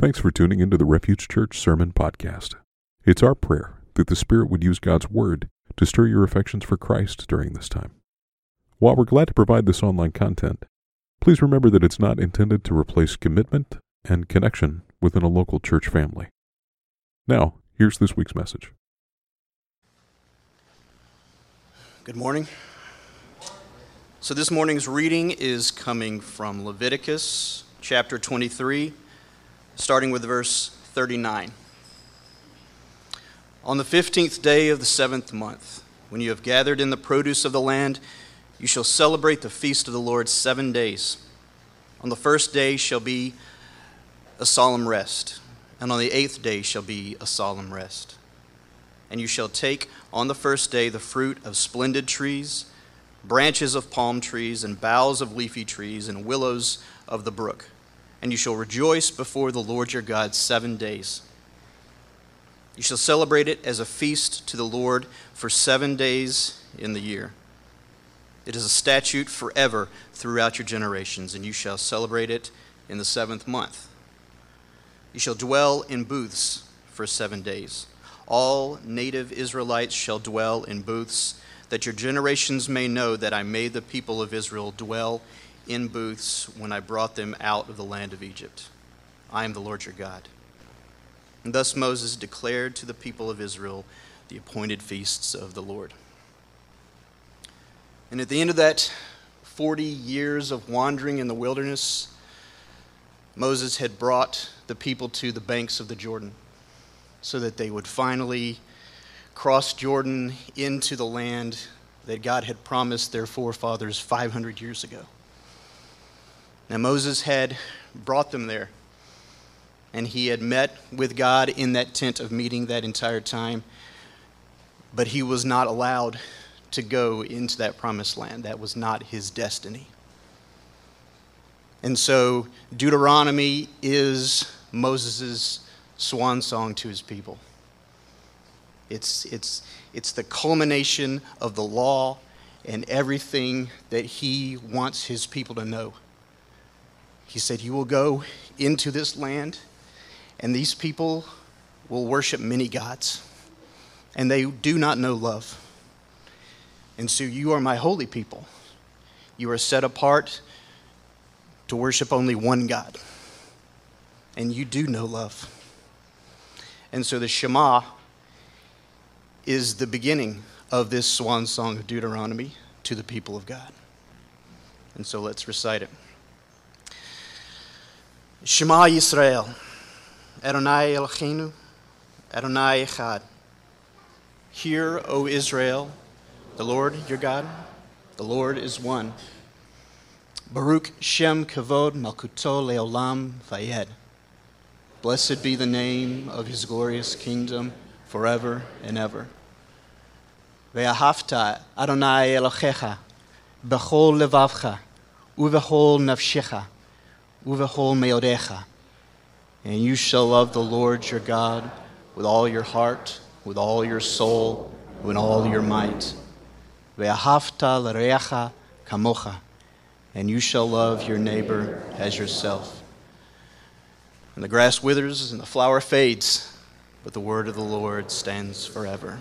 Thanks for tuning into the Refuge Church Sermon Podcast. It's our prayer that the Spirit would use God's Word to stir your affections for Christ during this time. While we're glad to provide this online content, please remember that it's not intended to replace commitment and connection within a local church family. Now, here's this week's message. Good morning. So, this morning's reading is coming from Leviticus chapter 23 starting with verse 39. On the fifteenth day of the seventh month, when you have gathered in the produce of the land, you shall celebrate the feast of the Lord seven days. On the first day shall be a solemn rest, and on the eighth day shall be a solemn rest. And you shall take on the first day the fruit of splendid trees, branches of palm trees, and boughs of leafy trees, and willows of the brook and you shall rejoice before the Lord your God seven days. You shall celebrate it as a feast to the Lord for seven days in the year. It is a statute forever throughout your generations, and you shall celebrate it in the seventh month. You shall dwell in booths for seven days. All native Israelites shall dwell in booths, that your generations may know that I made the people of Israel dwell in booths when I brought them out of the land of Egypt. I am the Lord your God. And thus Moses declared to the people of Israel the appointed feasts of the Lord. And at the end of that 40 years of wandering in the wilderness, Moses had brought the people to the banks of the Jordan so that they would finally cross Jordan into the land that God had promised their forefathers 500 years ago. Now, Moses had brought them there, and he had met with God in that tent of meeting that entire time, but he was not allowed to go into that promised land. That was not his destiny. And so, Deuteronomy is Moses' swan song to his people. It's, it's, it's the culmination of the law and everything that he wants his people to know. He said, You will go into this land, and these people will worship many gods, and they do not know love. And so you are my holy people. You are set apart to worship only one God, and you do know love. And so the Shema is the beginning of this swan song of Deuteronomy to the people of God. And so let's recite it. Shema Yisrael, Adonai Eloheinu, Adonai Echad. Hear, O Israel, the Lord your God, the Lord is one. Baruch Shem Kavod Malkuto Leolam Vayed. Blessed be the name of his glorious kingdom forever and ever. Ve'ahavta Adonai Elohecha bechol levavcha uvechol nafshecha uvehol meodecha. And you shall love the Lord your God with all your heart, with all your soul, with all your might. Ve'ahavta l'reacha kamocha. And you shall love your neighbor as yourself. And the grass withers and the flower fades, but the word of the Lord stands forever.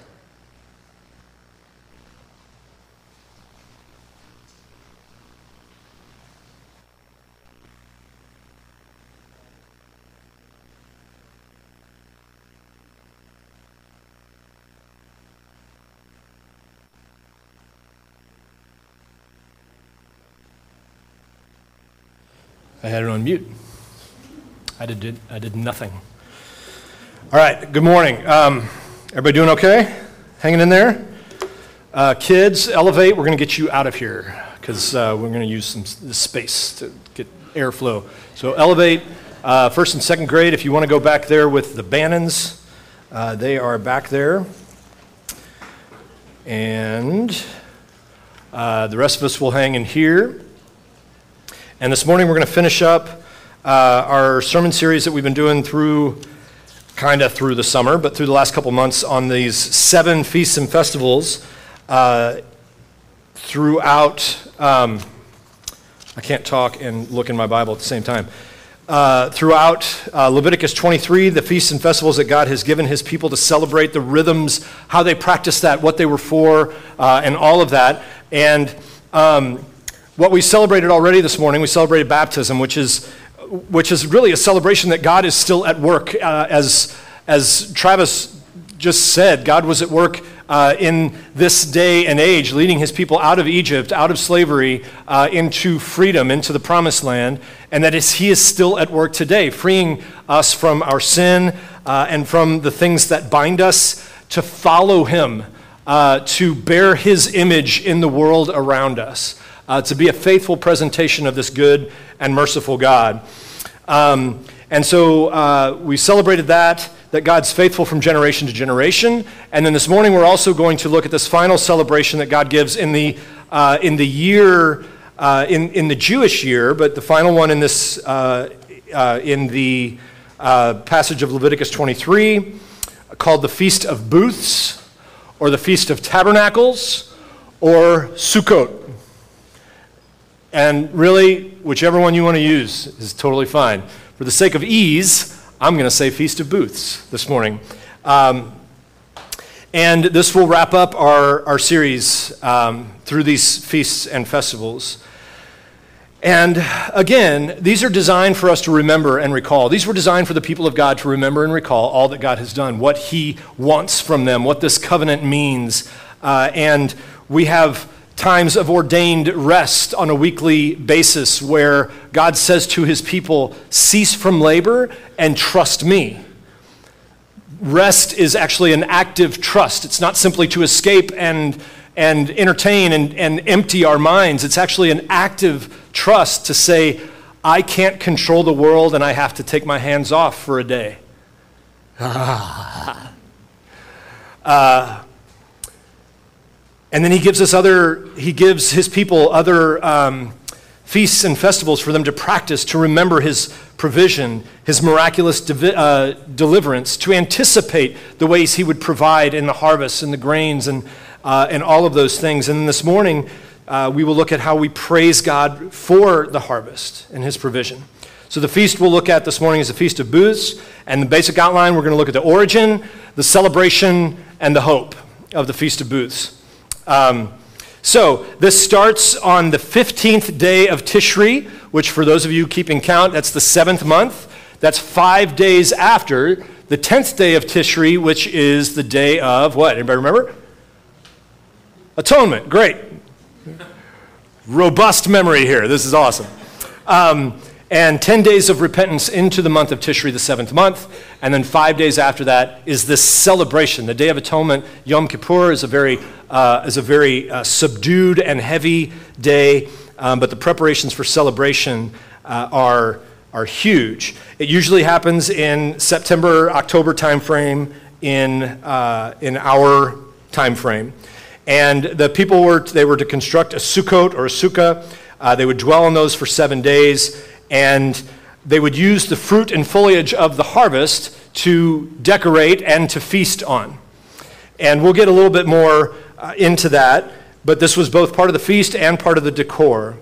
I had it on mute. I did, I did nothing. All right, good morning. Um, everybody doing okay? Hanging in there? Uh, kids, elevate. We're going to get you out of here because uh, we're going to use some space to get airflow. So, elevate. Uh, first and second grade, if you want to go back there with the Bannons, uh, they are back there. And uh, the rest of us will hang in here. And this morning we're going to finish up uh, our sermon series that we've been doing through, kind of through the summer, but through the last couple months on these seven feasts and festivals uh, throughout. Um, I can't talk and look in my Bible at the same time. uh, throughout uh, Leviticus 23, the feasts and festivals that God has given his people to celebrate, the rhythms, how they practiced that, what they were for, uh, and all of that. And um, what we celebrated already this morning, we celebrated baptism, which is, which is really a celebration that God is still at work. Uh, as, as Travis just said, God was at work uh, in this day and age, leading his people out of Egypt, out of slavery, uh, into freedom, into the promised land, and that is, he is still at work today, freeing us from our sin uh, and from the things that bind us to follow him, uh, to bear his image in the world around us, uh, to be a faithful presentation of this good and merciful God. Um, and so uh, we celebrated that that God's faithful from generation to generation. And then this morning, we're also going to look at this final celebration that God gives in the, uh, in the year, uh, in, in the Jewish year, but the final one in this, uh, uh in the uh, passage of Leviticus 23, called the Feast of Booths, or the Feast of Tabernacles, or Sukkot. And really, whichever one you want to use is totally fine. For the sake of ease, I'm going to say Feast of Booths this morning. Um, and this will wrap up our, our series um, through these feasts and festivals. And again, these are designed for us to remember and recall. These were designed for the people of God to remember and recall all that God has done, what He wants from them, what this covenant means. Uh, and we have times of ordained rest on a weekly basis where God says to his people, Cease from labor and trust me. Rest is actually an active trust. It's not simply to escape and, and entertain and, and empty our minds. It's actually an active trust to say, I can't control the world and I have to take my hands off for a day. uh, and then he gives us other, he gives his people other um, feasts and festivals for them to practice, to remember his provision, his miraculous de- uh, deliverance, to anticipate the ways he would provide in the harvest and the grains and, uh, and all of those things. And this morning, uh, we will look at how we praise God for the harvest and his provision. So, the feast we'll look at this morning is the Feast of Booths. And the basic outline, we're going to look at the origin, the celebration, and the hope of the Feast of Booths. Um, so this starts on the 15th day of Tishri, which for those of you keeping count, that's the seventh month. That's five days after the 10th day of Tishri, which is the day of what? Anybody remember? Atonement. Great. Robust memory here. This is awesome. Um, and 10 days of repentance into the month of Tishri, the seventh month. And then five days after that is this celebration. The Day of Atonement, Yom Kippur, is a very, uh, is a very uh, subdued and heavy day, um, but the preparations for celebration uh, are, are huge. It usually happens in September, October timeframe in, uh, in our timeframe. And the people were, they were to construct a sukkot or a sukkah. Uh, they would dwell on those for seven days and they would use the fruit and foliage of the harvest to decorate and to feast on. And we'll get a little bit more uh, into that, but this was both part of the feast and part of the decor.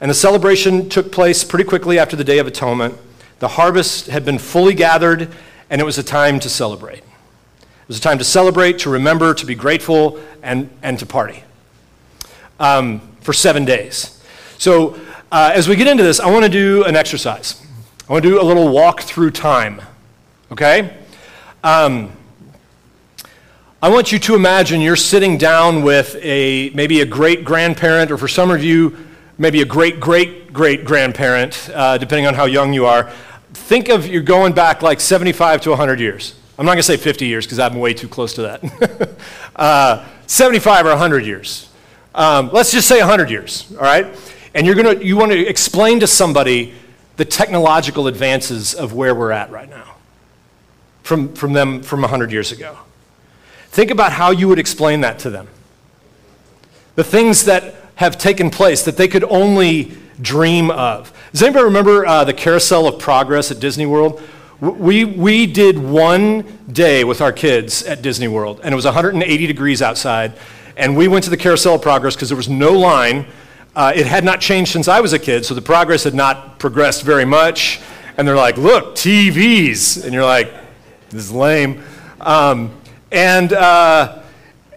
And the celebration took place pretty quickly after the Day of Atonement. The harvest had been fully gathered, and it was a time to celebrate. It was a time to celebrate, to remember, to be grateful, and, and to party um, for seven days. So uh, as we get into this, I want to do an exercise. I want to do a little walk through time. Okay? Um, I want you to imagine you're sitting down with a maybe a great grandparent, or for some of you, maybe a great great great grandparent, uh, depending on how young you are. Think of you're going back like 75 to 100 years. I'm not going to say 50 years because I'm way too close to that. uh, 75 or 100 years. Um, let's just say 100 years, all right? And you're to you want to explain to somebody the technological advances of where we're at right now from, from them from 100 years ago. Think about how you would explain that to them. The things that have taken place that they could only dream of. Does anybody remember uh, the carousel of progress at disney world? We, we did one day with our kids at disney world and it was 180 degrees outside and we went to the carousel of progress because there was no line uh, it had not changed since I was a kid, so the progress had not progressed very much. And they're like, look, TVs. And you're like, this is lame. Um, and, uh,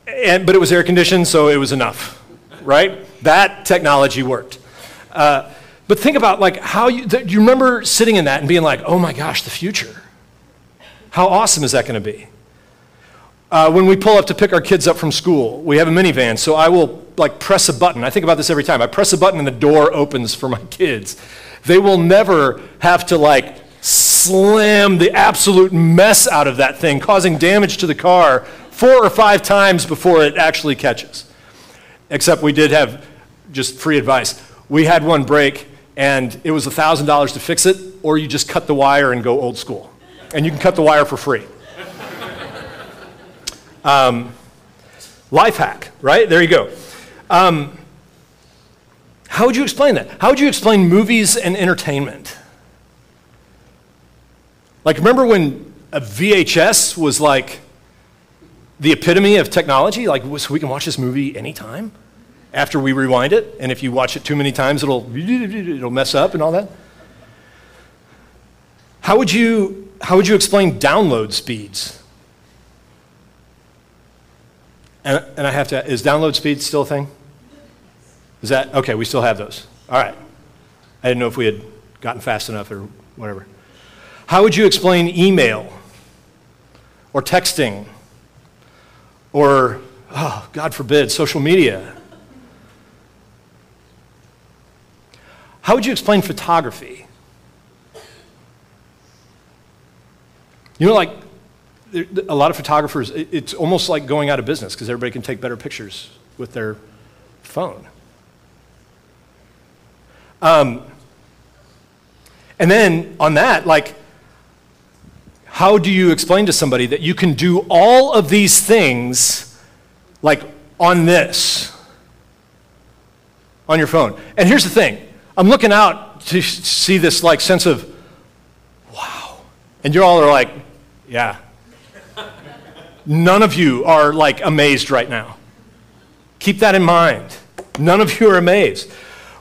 and, but it was air conditioned, so it was enough, right? That technology worked. Uh, but think about like how you, th- you remember sitting in that and being like, oh my gosh, the future. How awesome is that going to be? Uh, when we pull up to pick our kids up from school, we have a minivan, so I will like press a button. I think about this every time. I press a button and the door opens for my kids. They will never have to like slam the absolute mess out of that thing, causing damage to the car four or five times before it actually catches. Except we did have just free advice. We had one break, and it was $1,000 to fix it, or you just cut the wire and go old school. And you can cut the wire for free. Um, life hack, right? There you go. Um, how would you explain that? How would you explain movies and entertainment? Like, remember when a VHS was like the epitome of technology? Like, so we can watch this movie anytime after we rewind it, and if you watch it too many times, it'll, it'll mess up and all that. How would you, how would you explain download speeds? And, and I have to, is download speed still a thing? Is that, okay, we still have those. All right. I didn't know if we had gotten fast enough or whatever. How would you explain email or texting or, oh, God forbid, social media? How would you explain photography? You know, like a lot of photographers, it's almost like going out of business because everybody can take better pictures with their phone. Um, and then on that, like, how do you explain to somebody that you can do all of these things, like on this, on your phone? And here's the thing I'm looking out to see this like sense of, wow. And you all are like, yeah, None of you are like amazed right now. Keep that in mind. None of you are amazed.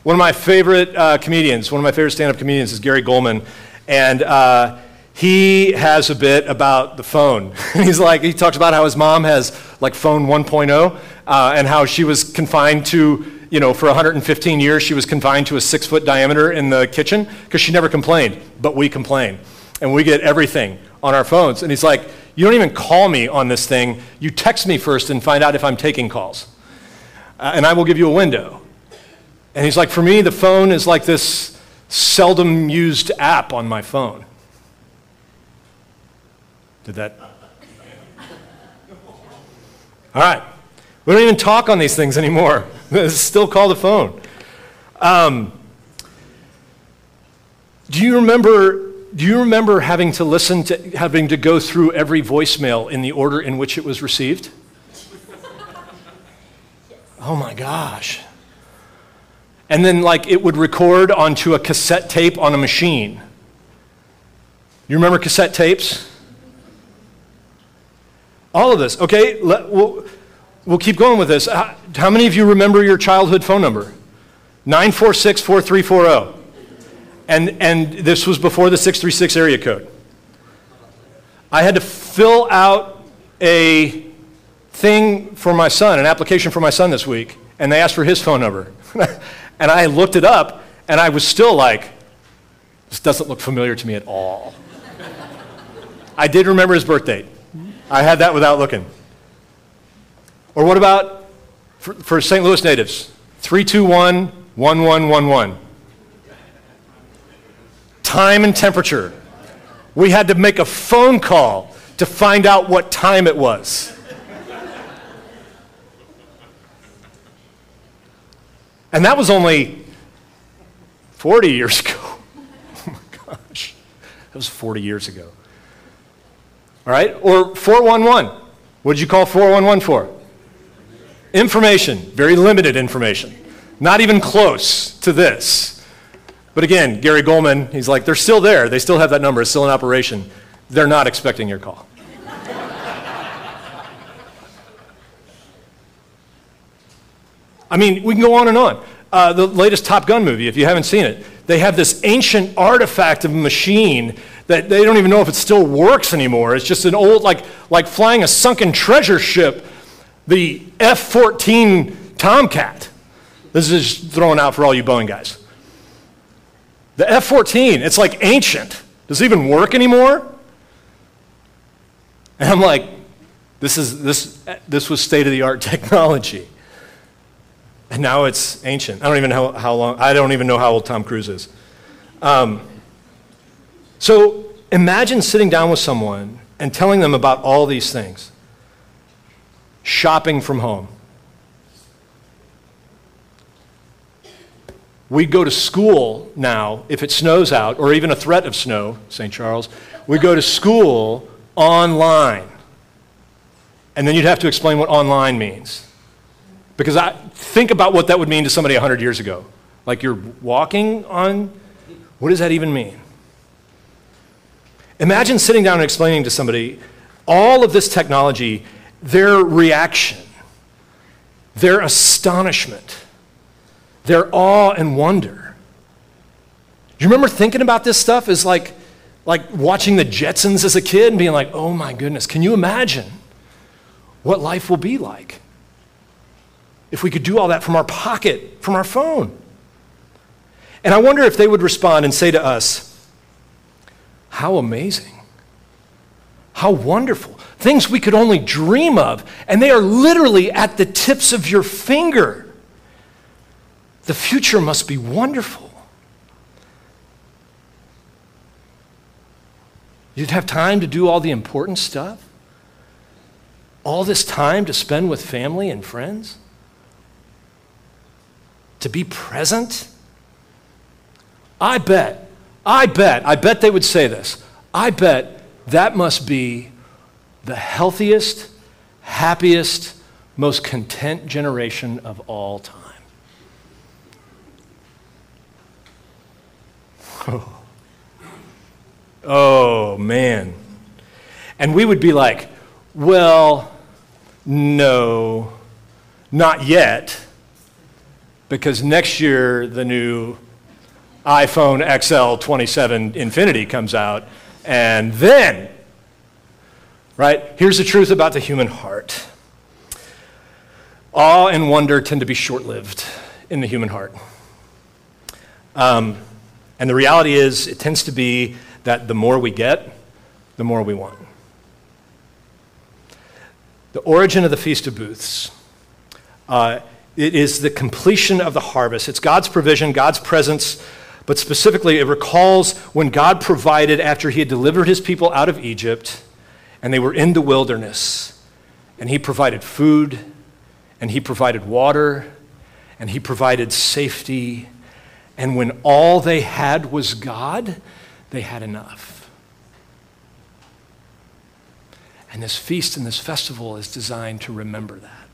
One of my favorite uh, comedians, one of my favorite stand up comedians is Gary Gulman. And uh, he has a bit about the phone. He's like, he talks about how his mom has like phone 1.0 uh, and how she was confined to, you know, for 115 years, she was confined to a six foot diameter in the kitchen because she never complained, but we complain. And we get everything on our phones. And he's like, you don't even call me on this thing. You text me first and find out if I'm taking calls. Uh, and I will give you a window. And he's like, For me, the phone is like this seldom used app on my phone. Did that? All right. We don't even talk on these things anymore. Still called a phone. Um, do you remember do you remember having to listen to, having to go through every voicemail in the order in which it was received? Oh my gosh. And then, like, it would record onto a cassette tape on a machine. You remember cassette tapes? All of this. Okay, let, we'll, we'll keep going with this. How, how many of you remember your childhood phone number? 946 4340. And, and this was before the 636 area code. I had to fill out a thing for my son, an application for my son this week, and they asked for his phone number. and I looked it up, and I was still like, this doesn't look familiar to me at all. I did remember his birth date. I had that without looking. Or what about for, for St. Louis natives? 321 1111 time and temperature. We had to make a phone call to find out what time it was. And that was only 40 years ago. Oh my gosh. That was 40 years ago. All right? Or 411. What did you call 411 for? Information. Very limited information. Not even close to this. But again, Gary Gulman, he's like, they're still there. They still have that number. It's still in operation. They're not expecting your call. I mean, we can go on and on. uh, the latest Top Gun movie, if you haven't seen it. They have this ancient artifact of a machine that they don't even know if it still works anymore. It's just an old, like, like flying a sunken treasure ship, the F 14 Tomcat. This is thrown out for all you Boeing guys. The F 14, it's like ancient. Does it even work anymore? And I'm like, this, is, this, this was state of the art technology. And now it's ancient. I don't even know how, long, I don't even know how old Tom Cruise is. Um, so imagine sitting down with someone and telling them about all these things shopping from home. We go to school now, if it snows out, or even a threat of snow, St. Charles, we go to school online. And then you'd have to explain what online means. Because I think about what that would mean to somebody 100 years ago. Like you're walking on, what does that even mean? Imagine sitting down and explaining to somebody all of this technology, their reaction, their astonishment, their awe and wonder. You remember thinking about this stuff as like, like watching the Jetsons as a kid and being like, oh my goodness, can you imagine what life will be like? if we could do all that from our pocket, from our phone. And I wonder if they would respond and say to us, How amazing! How wonderful! Things we could only dream of, and they are literally at the tips of your finger. The future must be wonderful. You'd have time to do all the important stuff? All this time to spend with family and friends? to be present? I bet, I bet, I bet they would say this. I bet that must be the healthiest, happiest, most content generation of all time. Oh. oh, man. And we would be like, well, no, not yet because next year the new iPhone XL 27 Infinity comes out, and then, right, here's the truth about the human heart awe and wonder tend to be short lived in the human heart. Um, and the reality is, it tends to be that the more we get, the more we want. The origin of the Feast of Booths. Uh, it is the completion of the harvest. It's God's provision, God's presence, but specifically, it recalls when God provided after He had delivered His people out of Egypt and they were in the wilderness. And He provided food, and He provided water, and He provided safety. And when all they had was God, they had enough. And this feast and this festival is designed to remember that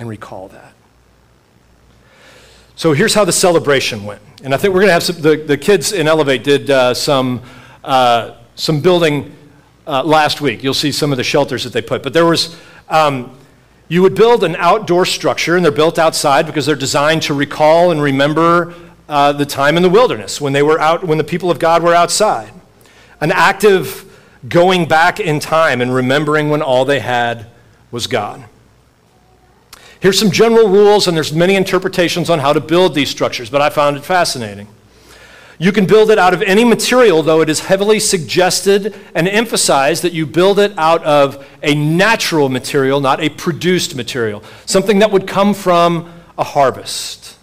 and recall that. So here's how the celebration went. And I think we're going to have some, the, the kids in Elevate did uh, some, uh, some building uh, last week. You'll see some of the shelters that they put. But there was, um, you would build an outdoor structure, and they're built outside because they're designed to recall and remember uh, the time in the wilderness when they were out, when the people of God were outside. An active going back in time and remembering when all they had was God. Here's some general rules, and there's many interpretations on how to build these structures, but I found it fascinating. You can build it out of any material, though it is heavily suggested and emphasized that you build it out of a natural material, not a produced material, something that would come from a harvest.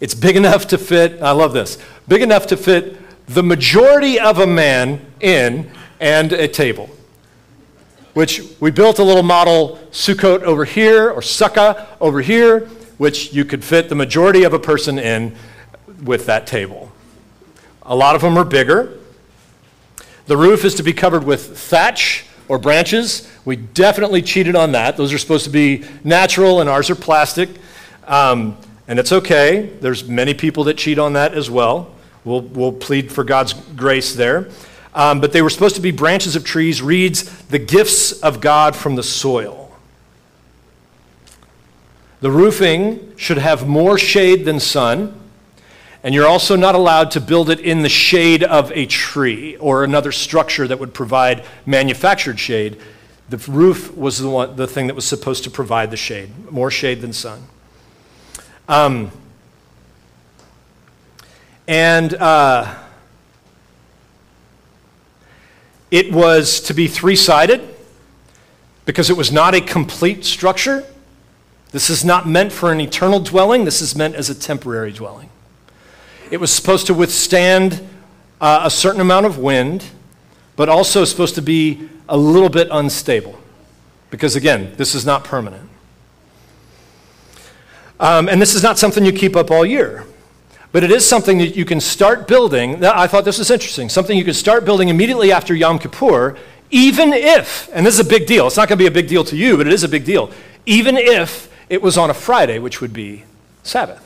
It's big enough to fit, I love this, big enough to fit the majority of a man in and a table which we built a little model Sukkot over here, or Sukkah over here, which you could fit the majority of a person in with that table. A lot of them are bigger. The roof is to be covered with thatch or branches. We definitely cheated on that. Those are supposed to be natural, and ours are plastic. Um, and it's okay. There's many people that cheat on that as well. We'll, we'll plead for God's grace there. Um, but they were supposed to be branches of trees, reeds, the gifts of God from the soil. The roofing should have more shade than sun. And you're also not allowed to build it in the shade of a tree or another structure that would provide manufactured shade. The roof was the, one, the thing that was supposed to provide the shade, more shade than sun. Um, and uh, it was to be three sided because it was not a complete structure. This is not meant for an eternal dwelling, this is meant as a temporary dwelling. It was supposed to withstand uh, a certain amount of wind, but also supposed to be a little bit unstable. Because again, this is not permanent. Um, and this is not something you keep up all year. But it is something that you can start building. I thought this was interesting. Something you can start building immediately after Yom Kippur, even if, and this is a big deal, it's not going to be a big deal to you, but it is a big deal, even if it was on a Friday, which would be Sabbath.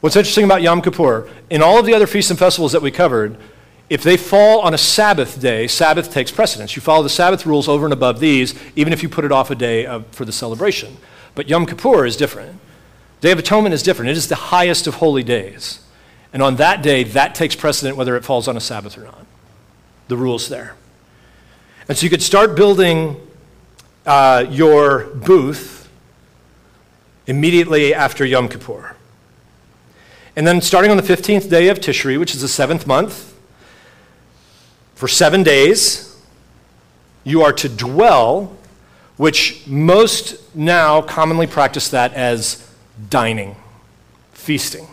What's interesting about Yom Kippur, in all of the other feasts and festivals that we covered, if they fall on a Sabbath day, Sabbath takes precedence. You follow the Sabbath rules over and above these, even if you put it off a day of, for the celebration. But Yom Kippur is different. Day of Atonement is different. It is the highest of holy days. And on that day, that takes precedent whether it falls on a Sabbath or not. The rule's there. And so you could start building uh, your booth immediately after Yom Kippur. And then starting on the 15th day of Tishri, which is the seventh month, for seven days, you are to dwell, which most now commonly practice that as dining, feasting.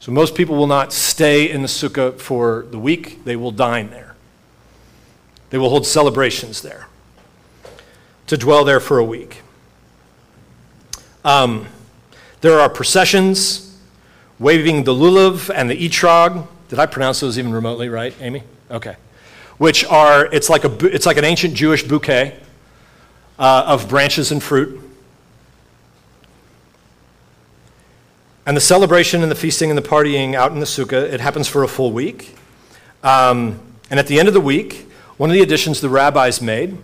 So most people will not stay in the sukkah for the week, they will dine there. They will hold celebrations there to dwell there for a week. Um, there are processions waving the lulav and the etrog. Did I pronounce those even remotely right, Amy? Okay. Which are, it's like, a, it's like an ancient Jewish bouquet uh, of branches and fruit. And the celebration and the feasting and the partying out in the sukkah, it happens for a full week. Um, and at the end of the week, one of the additions the rabbis made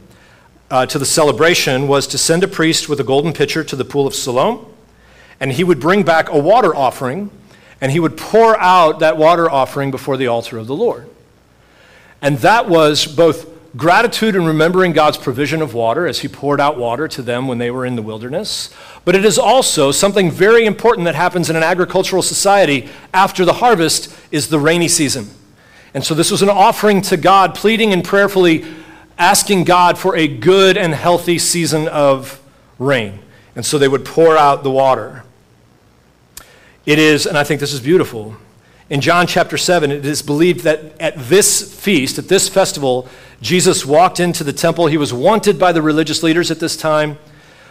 uh, to the celebration was to send a priest with a golden pitcher to the pool of Siloam, and he would bring back a water offering and he would pour out that water offering before the altar of the Lord. And that was both gratitude and remembering God's provision of water as he poured out water to them when they were in the wilderness. But it is also something very important that happens in an agricultural society after the harvest is the rainy season. And so this was an offering to God, pleading and prayerfully asking God for a good and healthy season of rain. And so they would pour out the water. It is, and I think this is beautiful, in John chapter 7, it is believed that at this feast, at this festival, Jesus walked into the temple. He was wanted by the religious leaders at this time,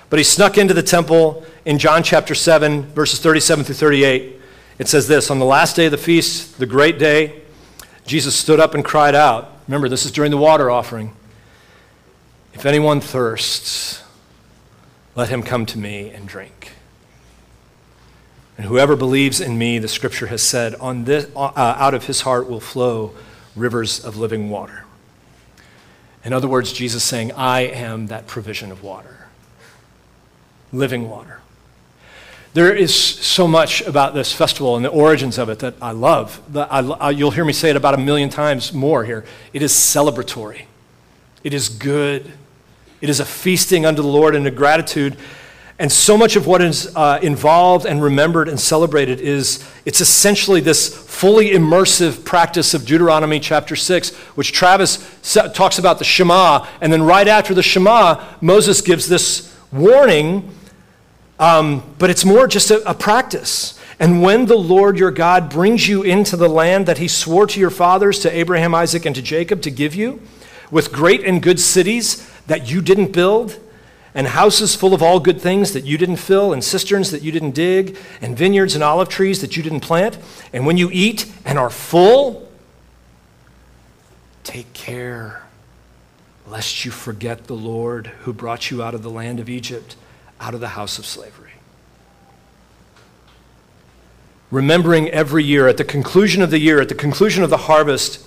but he snuck into the temple in John chapter 7, verses 37 through 38. It says this On the last day of the feast, the great day, Jesus stood up and cried out. Remember, this is during the water offering. If anyone thirsts, let him come to me and drink. And whoever believes in me, the scripture has said, on this, uh, out of his heart will flow rivers of living water. In other words, Jesus saying, I am that provision of water, living water. There is so much about this festival and the origins of it that I love. You'll hear me say it about a million times more here. It is celebratory, it is good, it is a feasting unto the Lord and a gratitude and so much of what is uh, involved and remembered and celebrated is it's essentially this fully immersive practice of Deuteronomy chapter 6, which Travis talks about the Shema. And then right after the Shema, Moses gives this warning, um, but it's more just a, a practice. And when the Lord your God brings you into the land that he swore to your fathers, to Abraham, Isaac, and to Jacob to give you, with great and good cities that you didn't build, and houses full of all good things that you didn't fill, and cisterns that you didn't dig, and vineyards and olive trees that you didn't plant. And when you eat and are full, take care lest you forget the Lord who brought you out of the land of Egypt, out of the house of slavery. Remembering every year, at the conclusion of the year, at the conclusion of the harvest,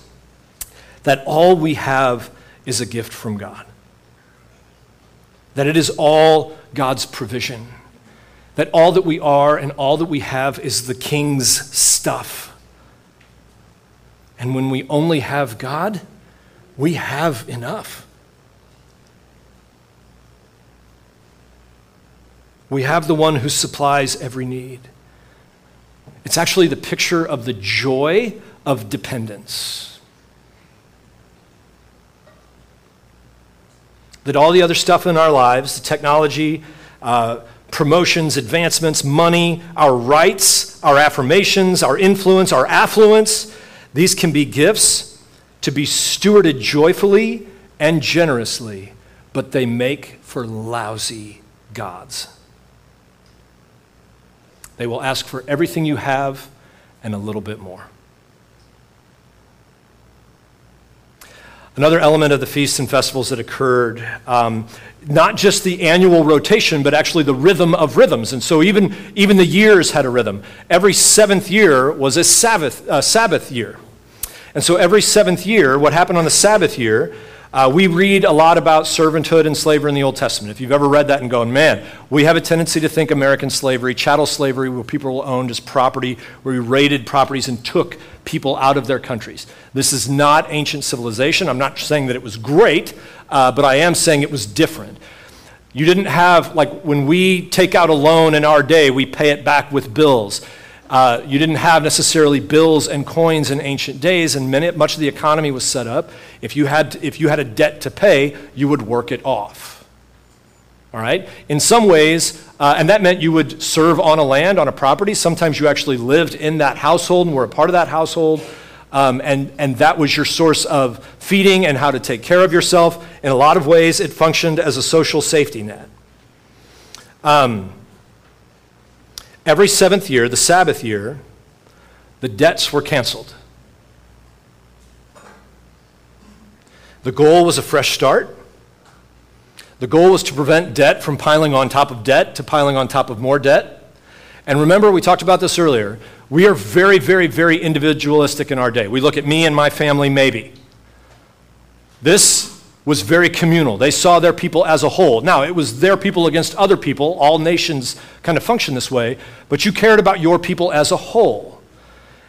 that all we have is a gift from God that it is all God's provision. that all that we are and all that we have is the king's stuff. And when we only have God, we have enough. We have the one who supplies every need. It's actually the picture of the joy of dependence. That all the other stuff in our lives, the technology, uh, promotions, advancements, money, our rights, our affirmations, our influence, our affluence, these can be gifts to be stewarded joyfully and generously, but they make for lousy gods. They will ask for everything you have and a little bit more. Another element of the feasts and festivals that occurred, um, not just the annual rotation, but actually the rhythm of rhythms. And so even, even the years had a rhythm. Every seventh year was a Sabbath, uh, Sabbath year. And so every seventh year, what happened on the Sabbath year uh, we read a lot about servanthood and slavery in the Old Testament. If you've ever read that and going, man, we have a tendency to think American slavery, chattel slavery, where people were owned as property, where we raided properties and took people out of their countries. This is not ancient civilization. I'm not saying that it was great, uh, but I am saying it was different. You didn't have, like, when we take out a loan in our day, we pay it back with bills. Uh, you didn't have necessarily bills and coins in ancient days, and many, much of the economy was set up. If you, had, if you had a debt to pay, you would work it off. All right? In some ways, uh, and that meant you would serve on a land, on a property. Sometimes you actually lived in that household and were a part of that household. Um, and, and that was your source of feeding and how to take care of yourself. In a lot of ways, it functioned as a social safety net. Um, Every seventh year, the Sabbath year, the debts were canceled. The goal was a fresh start. The goal was to prevent debt from piling on top of debt to piling on top of more debt. And remember, we talked about this earlier. We are very, very, very individualistic in our day. We look at me and my family, maybe. This was very communal. They saw their people as a whole. Now, it was their people against other people. All nations kind of function this way, but you cared about your people as a whole.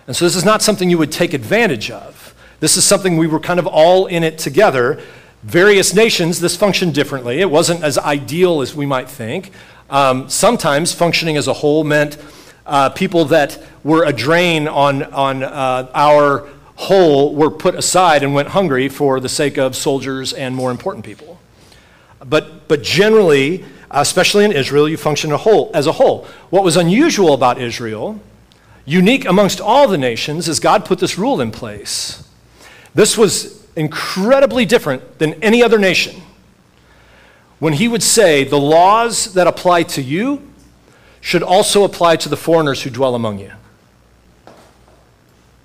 And so this is not something you would take advantage of. This is something we were kind of all in it together. Various nations, this functioned differently. It wasn't as ideal as we might think. Um, sometimes functioning as a whole meant uh, people that were a drain on, on uh, our whole were put aside and went hungry for the sake of soldiers and more important people. But, but generally, especially in Israel, you function a whole, as a whole. What was unusual about Israel, unique amongst all the nations, is God put this rule in place. This was incredibly different than any other nation. When he would say, the laws that apply to you should also apply to the foreigners who dwell among you.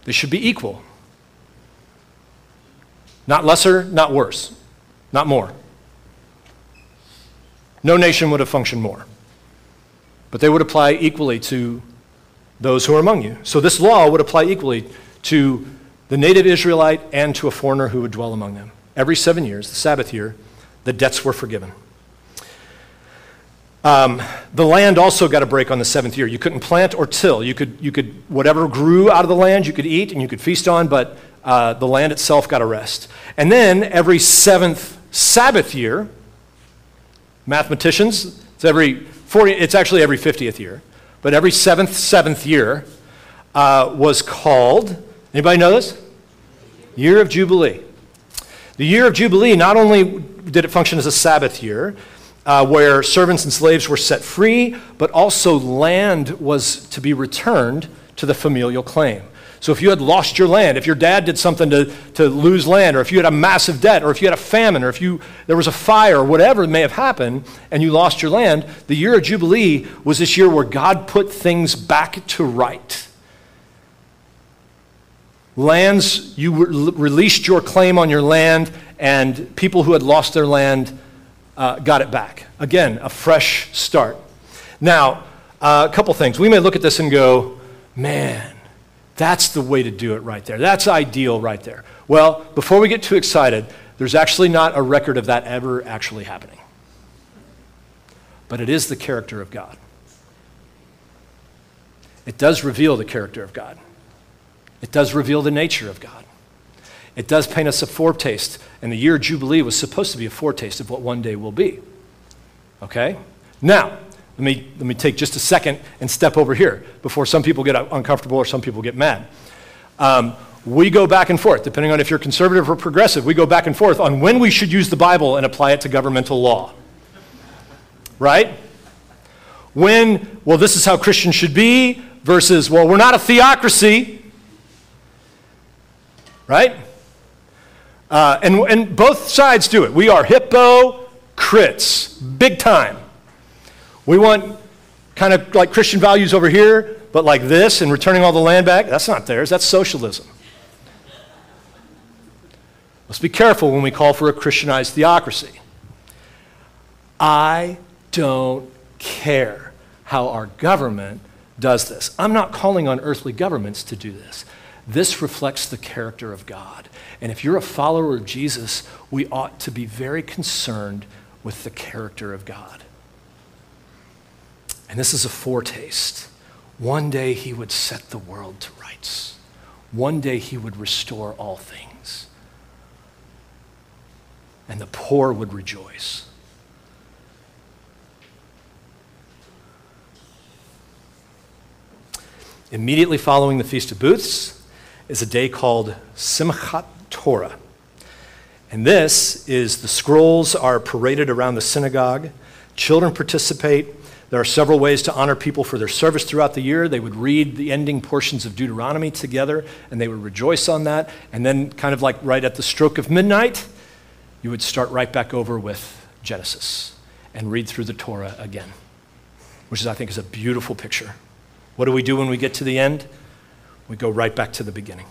They should be equal. Not lesser, not worse, not more. No nation would have functioned more. But they would apply equally to those who are among you. So this law would apply equally to the native Israelite and to a foreigner who would dwell among them. Every seven years, the Sabbath year, the debts were forgiven. Um, the land also got a break on the seventh year. You couldn't plant or till. You could, you could, whatever grew out of the land, you could eat and you could feast on, but uh, the land itself got a rest. And then every seventh Sabbath year, mathematicians, it's every 40, it's actually every 50th year, but every seventh, seventh year uh, was called, anybody know this? Year of Jubilee. The year of Jubilee, not only did it function as a Sabbath year, uh, where servants and slaves were set free, but also land was to be returned to the familial claim. So if you had lost your land, if your dad did something to, to lose land, or if you had a massive debt, or if you had a famine, or if you, there was a fire, or whatever may have happened, and you lost your land, the year of Jubilee was this year where God put things back to right. Lands, you re- released your claim on your land, and people who had lost their land uh, got it back. Again, a fresh start. Now, uh, a couple things. We may look at this and go, man, that's the way to do it right there. That's ideal right there. Well, before we get too excited, there's actually not a record of that ever actually happening. But it is the character of God. it does reveal the character of God. It does reveal the nature of God. It does paint us a foretaste, and the year Jubilee was supposed to be a foretaste of what one day will be. Okay? Now, let me, let me take just a second and step over here before some people get uncomfortable or some people get mad. Um, we go back and forth, depending on if you're conservative or progressive, we go back and forth on when we should use the Bible and apply it to governmental law. Right? When, well, this is how Christians should be, versus, well, we're not a theocracy. Right? Uh, and, and both sides do it. We are hypocrites, big time. We want kind of like Christian values over here, but like this and returning all the land back. That's not theirs, that's socialism. Let's be careful when we call for a Christianized theocracy. I don't care how our government does this. I'm not calling on earthly governments to do this. This reflects the character of God. And if you're a follower of Jesus, we ought to be very concerned with the character of God. And this is a foretaste. One day he would set the world to rights. One day he would restore all things. And the poor would rejoice. Immediately following the Feast of Booths is a day called Simchat Torah. And this is the scrolls are paraded around the synagogue. Children participate. There are several ways to honor people for their service throughout the year. They would read the ending portions of Deuteronomy together and they would rejoice on that. And then, kind of like right at the stroke of midnight, you would start right back over with Genesis and read through the Torah again, which is, I think is a beautiful picture. What do we do when we get to the end? We go right back to the beginning.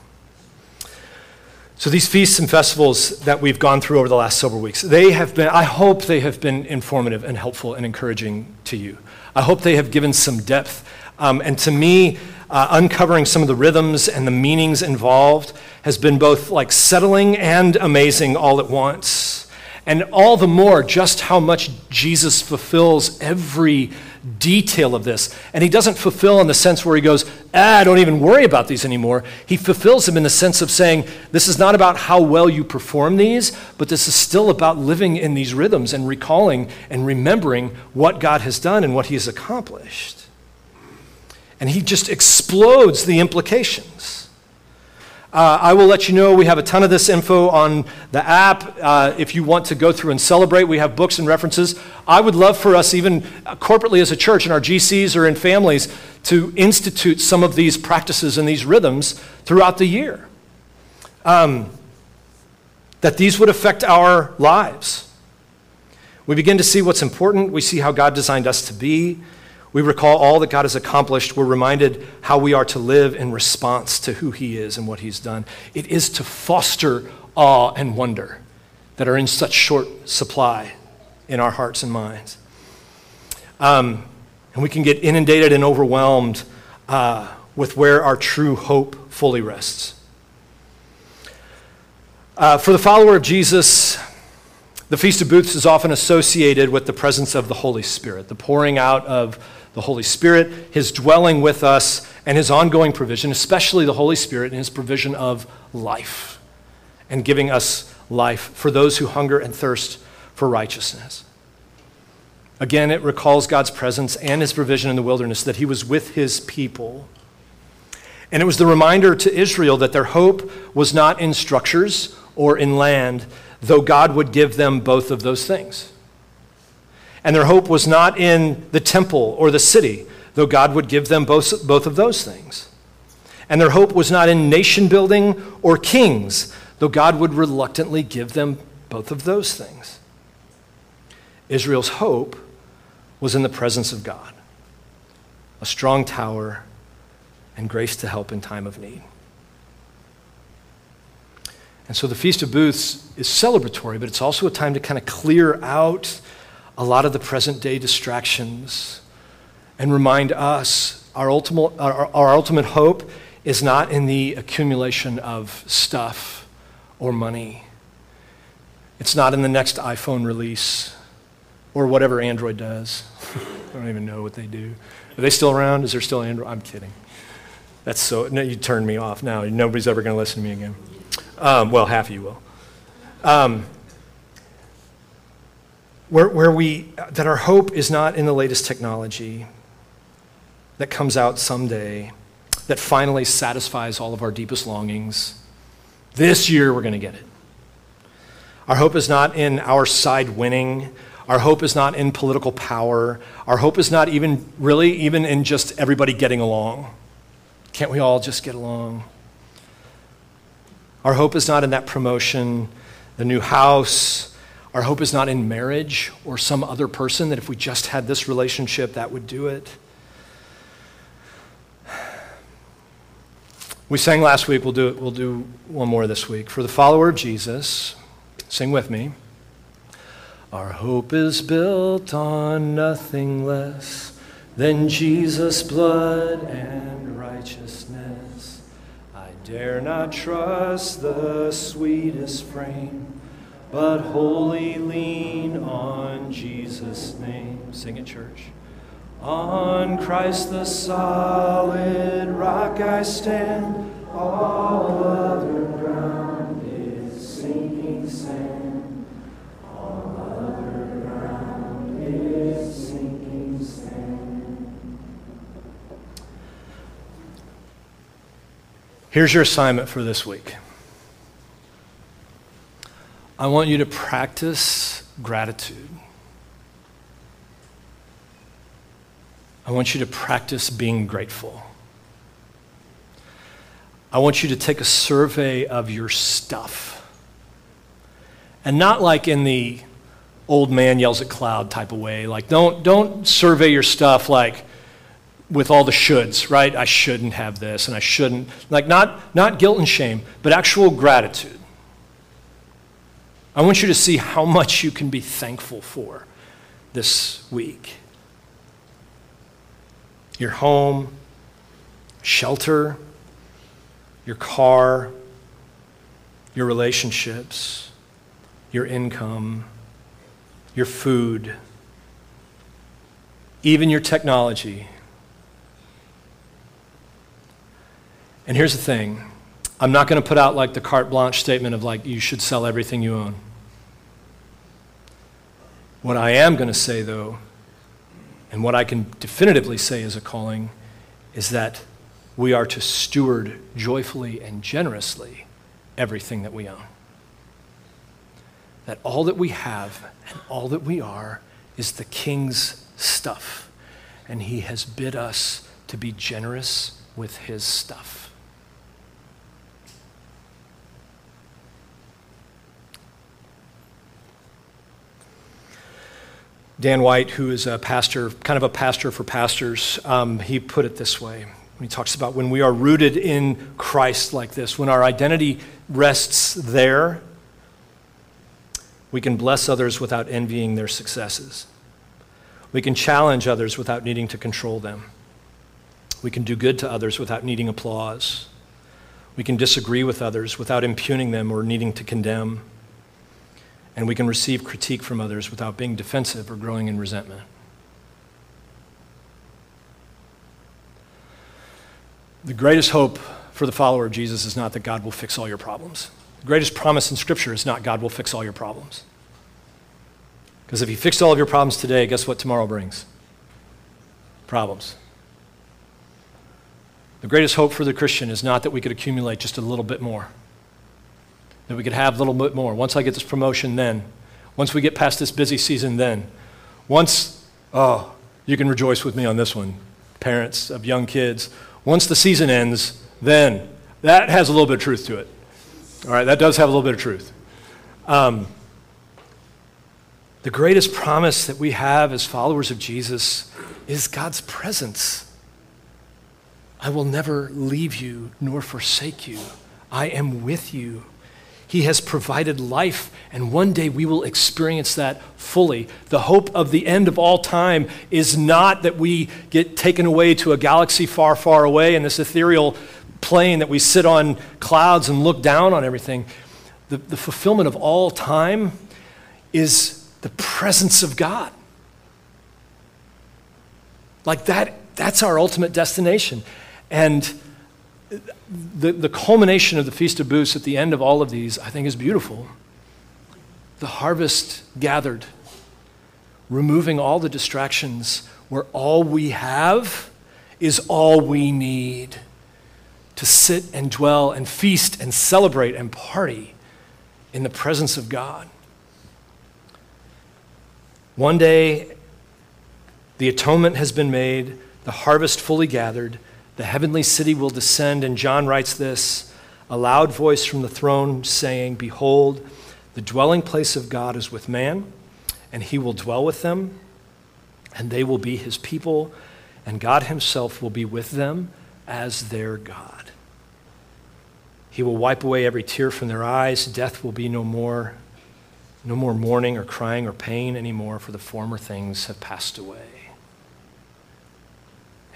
So these feasts and festivals that we've gone through over the last several weeks, they have been, I hope they have been informative and helpful and encouraging to you. I hope they have given some depth. Um, and to me, uh, uncovering some of the rhythms and the meanings involved has been both like settling and amazing all at once. And all the more just how much Jesus fulfills every detail of this. And he doesn't fulfill in the sense where he goes, ah, don't even worry about these anymore. He fulfills them in the sense of saying, this is not about how well you perform these, but this is still about living in these rhythms and recalling and remembering what God has done and what he has accomplished. And he just explodes the implications. Uh, I will let you know we have a ton of this info on the app. Uh, if you want to go through and celebrate, we have books and references. I would love for us, even corporately as a church in our GCs or in families, to institute some of these practices and these rhythms throughout the year. Um, that these would affect our lives. We begin to see what's important, we see how God designed us to be. We recall all that God has accomplished. We're reminded how we are to live in response to who He is and what He's done. It is to foster awe and wonder that are in such short supply in our hearts and minds. Um, and we can get inundated and overwhelmed uh, with where our true hope fully rests. Uh, for the follower of Jesus, the Feast of Booths is often associated with the presence of the Holy Spirit, the pouring out of the Holy Spirit, His dwelling with us, and His ongoing provision, especially the Holy Spirit and His provision of life and giving us life for those who hunger and thirst for righteousness. Again, it recalls God's presence and His provision in the wilderness, that He was with His people. And it was the reminder to Israel that their hope was not in structures or in land, though God would give them both of those things. And their hope was not in the temple or the city, though God would give them both, both of those things. And their hope was not in nation building or kings, though God would reluctantly give them both of those things. Israel's hope was in the presence of God, a strong tower, and grace to help in time of need. And so the Feast of Booths is celebratory, but it's also a time to kind of clear out a lot of the present day distractions and remind us our ultimate, our, our ultimate hope is not in the accumulation of stuff or money. It's not in the next iPhone release or whatever Android does. I don't even know what they do. Are they still around? Is there still Android? I'm kidding. That's so, no, you turned me off now. Nobody's ever going to listen to me again. Um, well, half of you will. Um, where, where we, that our hope is not in the latest technology that comes out someday, that finally satisfies all of our deepest longings. This year, we're going to get it. Our hope is not in our side winning. Our hope is not in political power. Our hope is not even really even in just everybody getting along. Can't we all just get along? Our hope is not in that promotion, the new house. Our hope is not in marriage or some other person that if we just had this relationship, that would do it. We sang last week, we'll do, it, we'll do one more this week. For the follower of Jesus, sing with me. Our hope is built on nothing less than Jesus' blood and righteousness. I dare not trust the sweetest frame, but wholly lean on Jesus' name. Sing it, church. On Christ the solid rock I stand, all other ground is sinking sand. All other ground is sinking sand. Here's your assignment for this week. I want you to practice gratitude. I want you to practice being grateful. I want you to take a survey of your stuff. And not like in the old man yells at cloud type of way. Like, don't, don't survey your stuff like with all the shoulds, right? I shouldn't have this and I shouldn't. Like, not, not guilt and shame, but actual gratitude. I want you to see how much you can be thankful for this week your home, shelter, your car, your relationships, your income, your food, even your technology. And here's the thing I'm not going to put out like the carte blanche statement of like, you should sell everything you own. What I am going to say, though, and what I can definitively say as a calling is that we are to steward joyfully and generously everything that we own. That all that we have and all that we are is the king's stuff. And he has bid us to be generous with his stuff. Dan White, who is a pastor, kind of a pastor for pastors, um, he put it this way. He talks about when we are rooted in Christ like this, when our identity rests there, we can bless others without envying their successes. We can challenge others without needing to control them. We can do good to others without needing applause. We can disagree with others without impugning them or needing to condemn and we can receive critique from others without being defensive or growing in resentment. The greatest hope for the follower of Jesus is not that God will fix all your problems. The greatest promise in Scripture is not God will fix all your problems. Because if He fixed all of your problems today, guess what tomorrow brings? Problems. The greatest hope for the Christian is not that we could accumulate just a little bit more that we could have a little bit more. Once I get this promotion, then. Once we get past this busy season, then. Once, oh, you can rejoice with me on this one, parents of young kids. Once the season ends, then. That has a little bit of truth to it. All right, that does have a little bit of truth. Um, the greatest promise that we have as followers of Jesus is God's presence. I will never leave you nor forsake you. I am with you he has provided life, and one day we will experience that fully. The hope of the end of all time is not that we get taken away to a galaxy far, far away in this ethereal plane that we sit on clouds and look down on everything. The, the fulfillment of all time is the presence of God. Like that, that's our ultimate destination. And the, the culmination of the Feast of Booths at the end of all of these, I think, is beautiful. The harvest gathered, removing all the distractions where all we have is all we need to sit and dwell and feast and celebrate and party in the presence of God. One day, the atonement has been made, the harvest fully gathered, the heavenly city will descend, and John writes this a loud voice from the throne saying, Behold, the dwelling place of God is with man, and he will dwell with them, and they will be his people, and God himself will be with them as their God. He will wipe away every tear from their eyes. Death will be no more. No more mourning or crying or pain anymore, for the former things have passed away.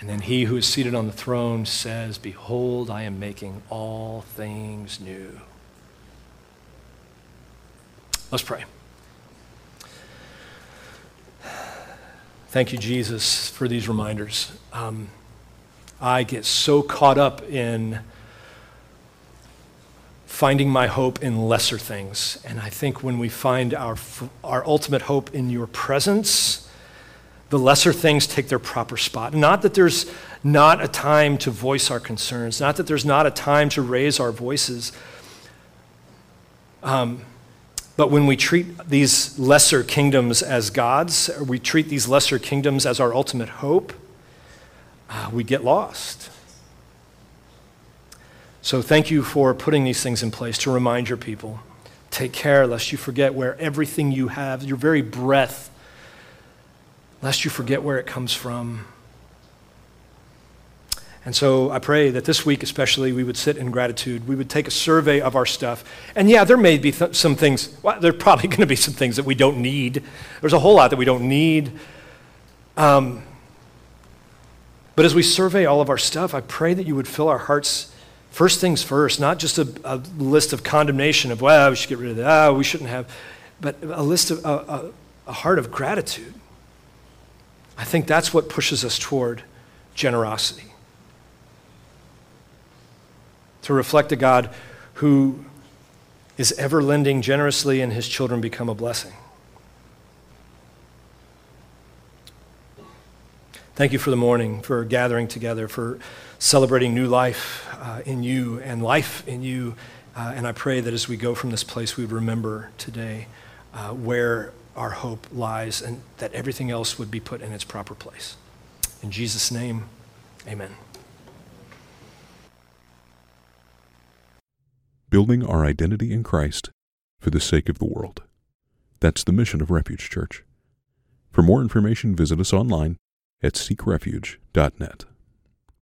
And then he who is seated on the throne says, Behold, I am making all things new. Let's pray. Thank you, Jesus, for these reminders. Um, I get so caught up in finding my hope in lesser things. And I think when we find our, our ultimate hope in your presence, the lesser things take their proper spot. Not that there's not a time to voice our concerns, not that there's not a time to raise our voices. Um, but when we treat these lesser kingdoms as gods, or we treat these lesser kingdoms as our ultimate hope, uh, we get lost. So thank you for putting these things in place to remind your people. Take care lest you forget where everything you have, your very breath, lest you forget where it comes from. And so I pray that this week, especially, we would sit in gratitude. We would take a survey of our stuff. And yeah, there may be th- some things, well, there are probably going to be some things that we don't need. There's a whole lot that we don't need. Um, but as we survey all of our stuff, I pray that you would fill our hearts First things first, not just a, a list of condemnation of, well, we should get rid of that, ah, we shouldn't have, but a list of, a, a, a heart of gratitude. I think that's what pushes us toward generosity. To reflect a God who is ever lending generously and his children become a blessing. Thank you for the morning, for gathering together, for celebrating new life uh, in you and life in you. Uh, and I pray that as we go from this place, we remember today uh, where our hope lies and that everything else would be put in its proper place. In Jesus' name, amen. Building our identity in Christ for the sake of the world. That's the mission of Refuge Church. For more information, visit us online at seekrefuge.net.